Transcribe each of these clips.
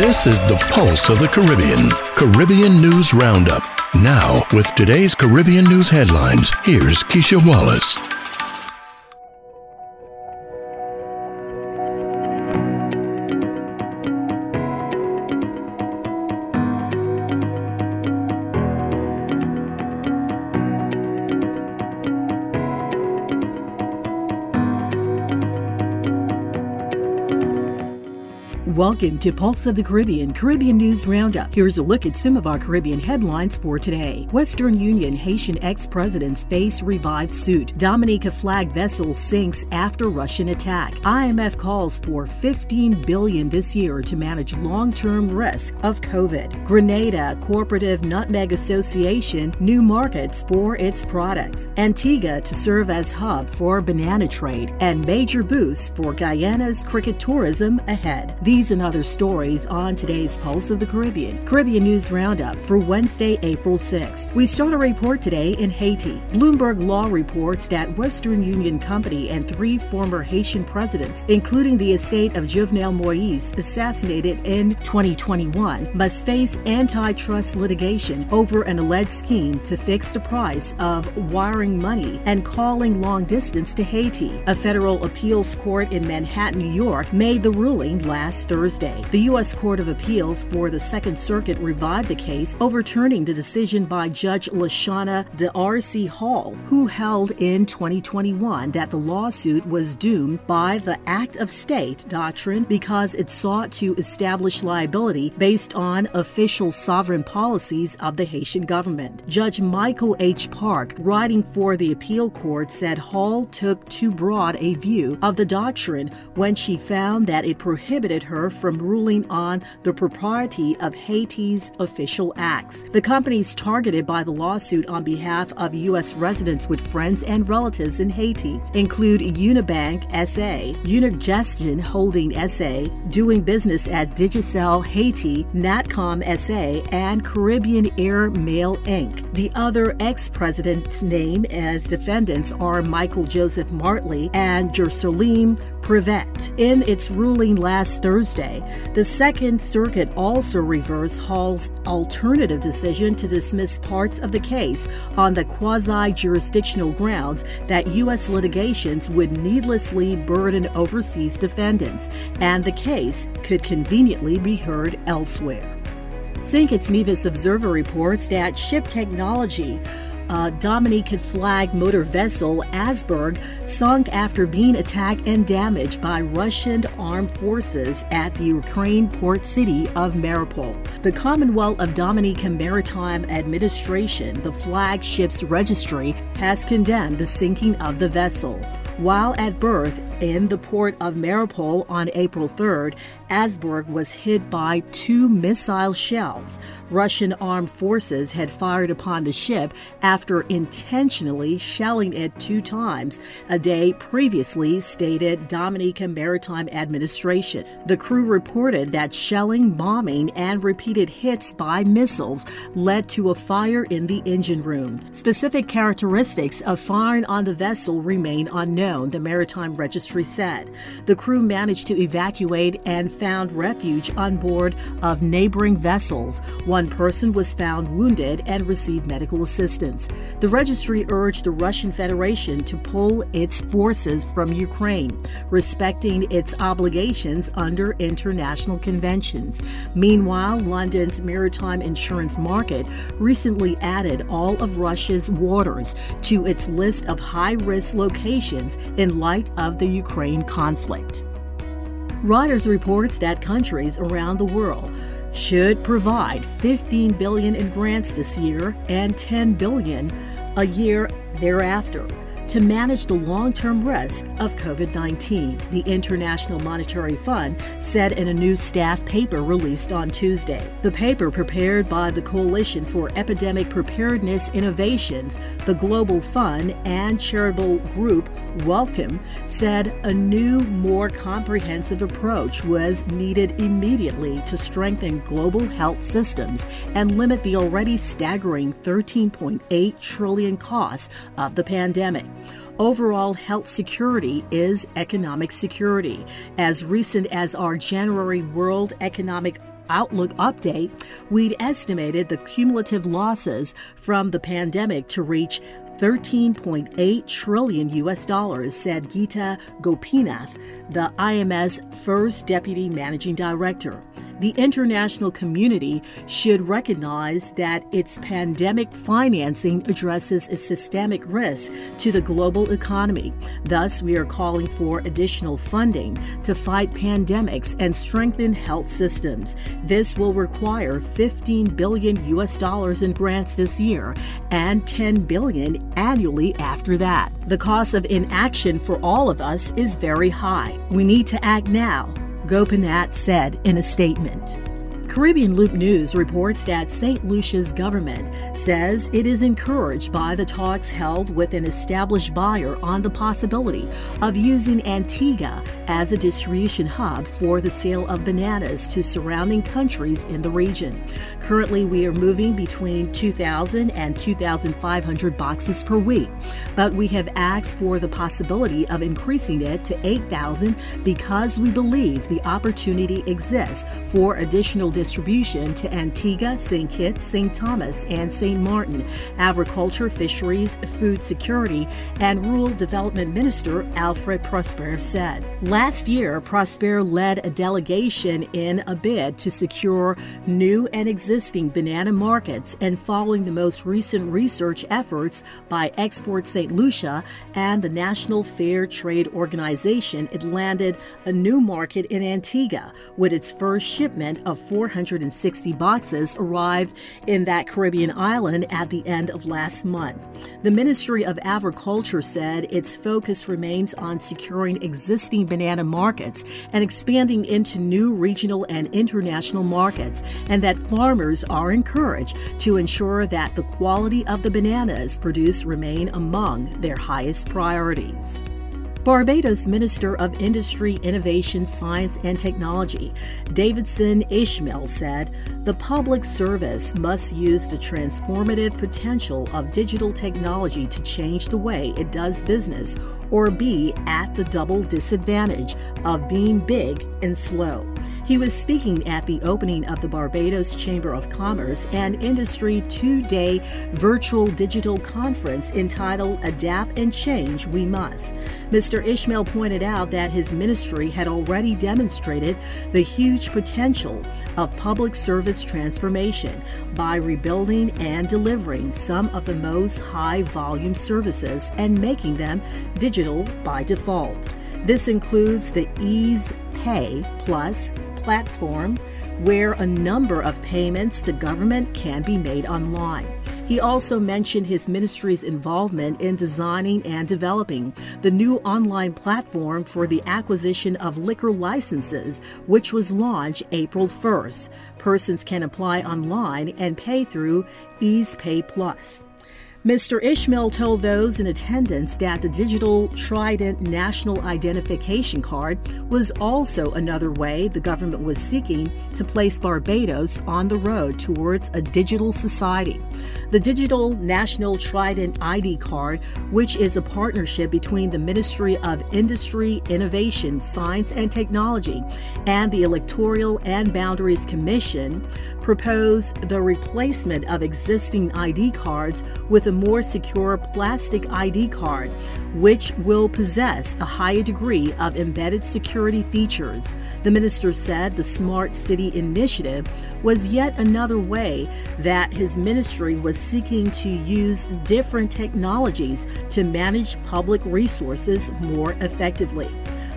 This is the pulse of the Caribbean. Caribbean News Roundup. Now, with today's Caribbean news headlines, here's Keisha Wallace. Welcome to Pulse of the Caribbean Caribbean News Roundup. Here's a look at some of our Caribbean headlines for today. Western Union Haitian ex presidents face revived suit. Dominica flag vessel sinks after Russian attack. IMF calls for 15 billion this year to manage long-term risk of COVID. Grenada Cooperative Nutmeg Association new markets for its products. Antigua to serve as hub for banana trade and major boosts for Guyana's cricket tourism ahead. These and other stories on today's Pulse of the Caribbean, Caribbean News Roundup for Wednesday, April 6th. We start a report today in Haiti. Bloomberg Law reports that Western Union Company and three former Haitian presidents, including the estate of Jovenel Moise, assassinated in 2021, must face antitrust litigation over an alleged scheme to fix the price of wiring money and calling long distance to Haiti. A federal appeals court in Manhattan, New York, made the ruling last Thursday. Thursday. The U.S. Court of Appeals for the Second Circuit revived the case, overturning the decision by Judge Lashana DeArcy Hall, who held in 2021 that the lawsuit was doomed by the Act of State doctrine because it sought to establish liability based on official sovereign policies of the Haitian government. Judge Michael H. Park, writing for the appeal court, said Hall took too broad a view of the doctrine when she found that it prohibited her from ruling on the propriety of Haiti's official acts. The companies targeted by the lawsuit on behalf of U.S. residents with friends and relatives in Haiti include Unibank SA, Unigestion Holding SA, doing business at Digicel Haiti, Natcom SA, and Caribbean Air Mail Inc. The other ex president's name as defendants are Michael Joseph Martelly and Jocelerme Privert. In its ruling last Thursday, the Second Circuit also reversed Hall's alternative decision to dismiss parts of the case on the quasi jurisdictional grounds that U.S. litigations would needlessly burden overseas defendants, and the case could conveniently be heard elsewhere. Kitts Nevis Observer reports that ship technology uh, Dominican flag motor vessel Azburg sunk after being attacked and damaged by Russian armed forces at the Ukraine port city of Mariupol. The Commonwealth of Dominican Maritime Administration, the flagship's registry, has condemned the sinking of the vessel. While at berth in the port of Mariupol on April 3rd, Azburg was hit by two missile shells. Russian armed forces had fired upon the ship after intentionally shelling it two times, a day previously, stated Dominican Maritime Administration. The crew reported that shelling, bombing, and repeated hits by missiles led to a fire in the engine room. Specific characteristics of firing on the vessel remain unknown, the Maritime Registry said. The crew managed to evacuate and found refuge on board of neighboring vessels. One person was found wounded and received medical assistance. The registry urged the Russian Federation to pull its forces from Ukraine, respecting its obligations under international conventions. Meanwhile, London's maritime insurance market recently added all of Russia's waters to its list of high risk locations in light of the Ukraine conflict. Reuters reports that countries around the world should provide 15 billion in grants this year and 10 billion a year thereafter to manage the long term risk of COVID 19, the International Monetary Fund said in a new staff paper released on Tuesday. The paper, prepared by the Coalition for Epidemic Preparedness Innovations, the Global Fund, and charitable group Wellcome, said a new, more comprehensive approach was needed immediately to strengthen global health systems and limit the already staggering 13.8 trillion costs of the pandemic. Overall health security is economic security. As recent as our January World Economic Outlook update, we'd estimated the cumulative losses from the pandemic to reach 13.8 trillion US dollars, said Geeta Gopinath, the IMF's first deputy managing director the international community should recognize that its pandemic financing addresses a systemic risk to the global economy. Thus, we are calling for additional funding to fight pandemics and strengthen health systems. This will require 15 billion US dollars in grants this year and 10 billion annually after that. The cost of inaction for all of us is very high. We need to act now Gopinath said in a statement. Caribbean Loop News reports that St. Lucia's government says it is encouraged by the talks held with an established buyer on the possibility of using Antigua as a distribution hub for the sale of bananas to surrounding countries in the region. Currently, we are moving between 2,000 and 2,500 boxes per week, but we have asked for the possibility of increasing it to 8,000 because we believe the opportunity exists for additional distribution to Antigua, St. Kitts, St. Thomas, and St. Martin. Agriculture, Fisheries, Food Security, and Rural Development Minister Alfred Prosper said. Last year, Prosper led a delegation in a bid to secure new and existing banana markets and following the most recent research efforts by Export St. Lucia and the National Fair Trade Organization, it landed a new market in Antigua with its first shipment of 400 460 boxes arrived in that Caribbean island at the end of last month. The Ministry of Agriculture said its focus remains on securing existing banana markets and expanding into new regional and international markets, and that farmers are encouraged to ensure that the quality of the bananas produced remain among their highest priorities. Barbados Minister of Industry, Innovation, Science and Technology, Davidson Ishmael, said the public service must use the transformative potential of digital technology to change the way it does business or be at the double disadvantage of being big and slow. He was speaking at the opening of the Barbados Chamber of Commerce and Industry two day virtual digital conference entitled Adapt and Change We Must. Mr. Ishmael pointed out that his ministry had already demonstrated the huge potential of public service transformation by rebuilding and delivering some of the most high volume services and making them digital by default. This includes the Ease Pay Plus platform where a number of payments to government can be made online. He also mentioned his ministry's involvement in designing and developing the new online platform for the acquisition of liquor licenses, which was launched April 1st. Persons can apply online and pay through EZPay Plus. Mr. Ishmael told those in attendance that the digital Trident National Identification Card was also another way the government was seeking to place Barbados on the road towards a digital society. The Digital National Trident ID Card, which is a partnership between the Ministry of Industry, Innovation, Science and Technology and the Electoral and Boundaries Commission, proposed the replacement of existing ID cards with a more secure plastic ID card, which will possess a higher degree of embedded security features. The minister said the Smart City Initiative was yet another way that his ministry was seeking to use different technologies to manage public resources more effectively.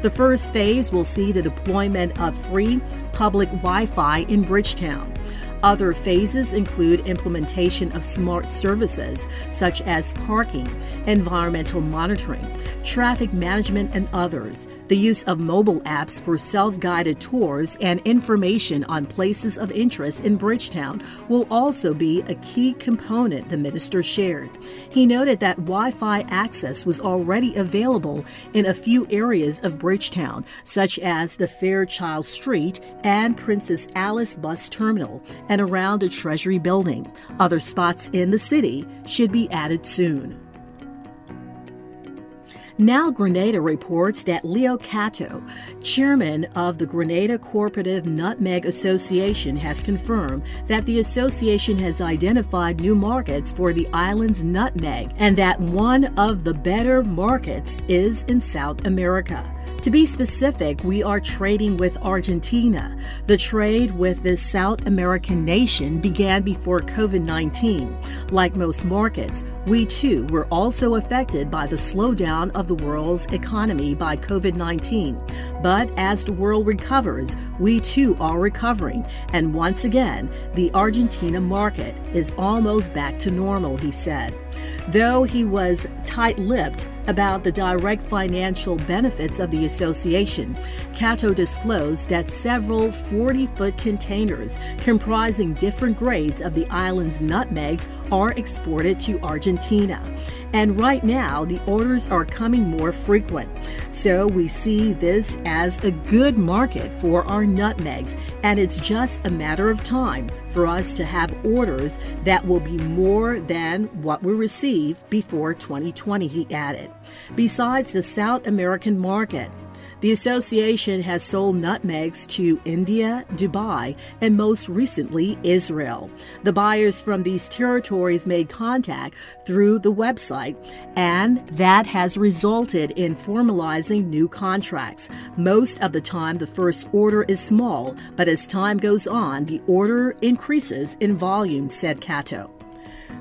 The first phase will see the deployment of free public Wi Fi in Bridgetown. Other phases include implementation of smart services such as parking, environmental monitoring, traffic management, and others, the use of mobile apps for self guided tours and information on places of interest in Bridgetown will also be a key component, the minister shared. He noted that Wi Fi access was already available in a few areas of Bridgetown, such as the Fairchild Street and Princess Alice Bus Terminal, and around the Treasury Building. Other spots in the city should be added soon. Now Grenada reports that Leo Cato, chairman of the Grenada Cooperative Nutmeg Association, has confirmed that the association has identified new markets for the island's nutmeg and that one of the better markets is in South America. To be specific, we are trading with Argentina. The trade with this South American nation began before COVID 19. Like most markets, we too were also affected by the slowdown of the world's economy by COVID 19. But as the world recovers, we too are recovering. And once again, the Argentina market is almost back to normal, he said. Though he was tight lipped about the direct financial benefits of the association, Cato disclosed that several 40 foot containers comprising different grades of the island's nutmegs are exported to Argentina. And right now, the orders are coming more frequent. So we see this as a good market for our nutmegs, and it's just a matter of time for us to have orders that will be more than what we received before 2020, he added. Besides the South American market, the association has sold nutmegs to India, Dubai, and most recently Israel. The buyers from these territories made contact through the website, and that has resulted in formalizing new contracts. Most of the time, the first order is small, but as time goes on, the order increases in volume, said Cato.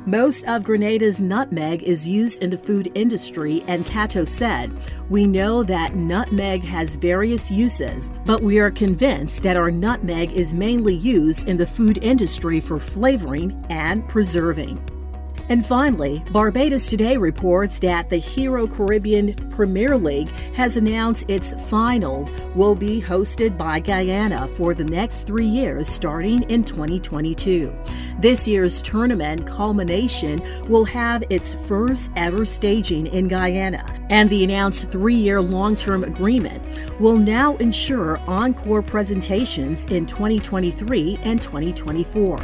Most of Grenada's nutmeg is used in the food industry, and Cato said, We know that nutmeg has various uses, but we are convinced that our nutmeg is mainly used in the food industry for flavoring and preserving. And finally, Barbados Today reports that the Hero Caribbean Premier League has announced its finals will be hosted by Guyana for the next three years starting in 2022. This year's tournament culmination will have its first ever staging in Guyana, and the announced three year long term agreement will now ensure encore presentations in 2023 and 2024.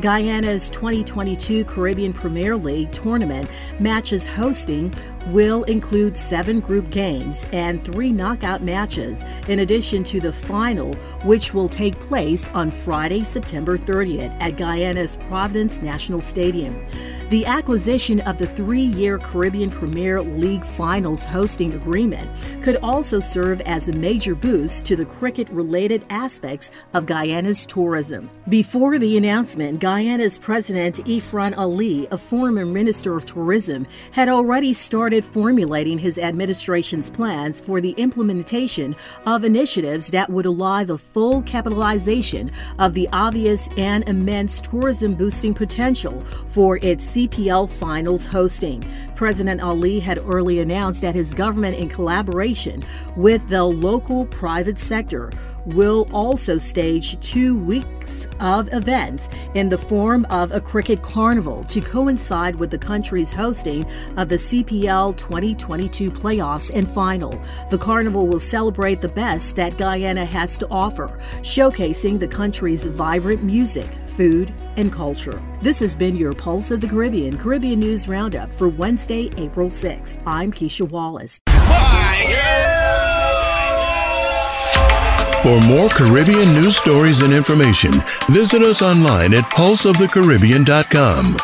Guyana's 2022 Caribbean Premier Premier League tournament matches hosting will include seven group games and three knockout matches, in addition to the final, which will take place on Friday, September 30th at Guyana's Providence National Stadium. The acquisition of the three year Caribbean Premier League Finals hosting agreement could also serve as a major boost to the cricket related aspects of Guyana's tourism. Before the announcement, Guyana's President Irfaan Ali, a former Minister of Tourism, had already started formulating his administration's plans for the implementation of initiatives that would allow the full capitalization of the obvious and immense tourism boosting potential for its CPL finals hosting. President Ali had early announced that his government, in collaboration with the local private sector, will also stage two weeks of events in the form of a cricket carnival to coincide with the country's hosting of the CPL 2022 playoffs and final. The carnival will celebrate the best that Guyana has to offer, showcasing the country's vibrant music, food, and culture. This has been your Pulse of the Caribbean Caribbean News Roundup for Wednesday, April 6th. I'm Keisha Wallace. For more Caribbean news stories and information, visit us online at pulseofthecaribbean.com.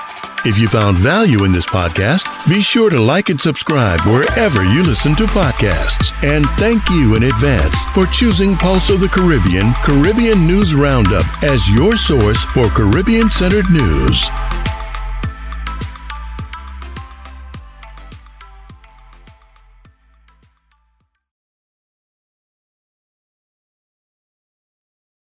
If you found value in this podcast, be sure to like and subscribe wherever you listen to podcasts. And thank you in advance for choosing Pulse of the Caribbean Caribbean News Roundup as your source for Caribbean centered news.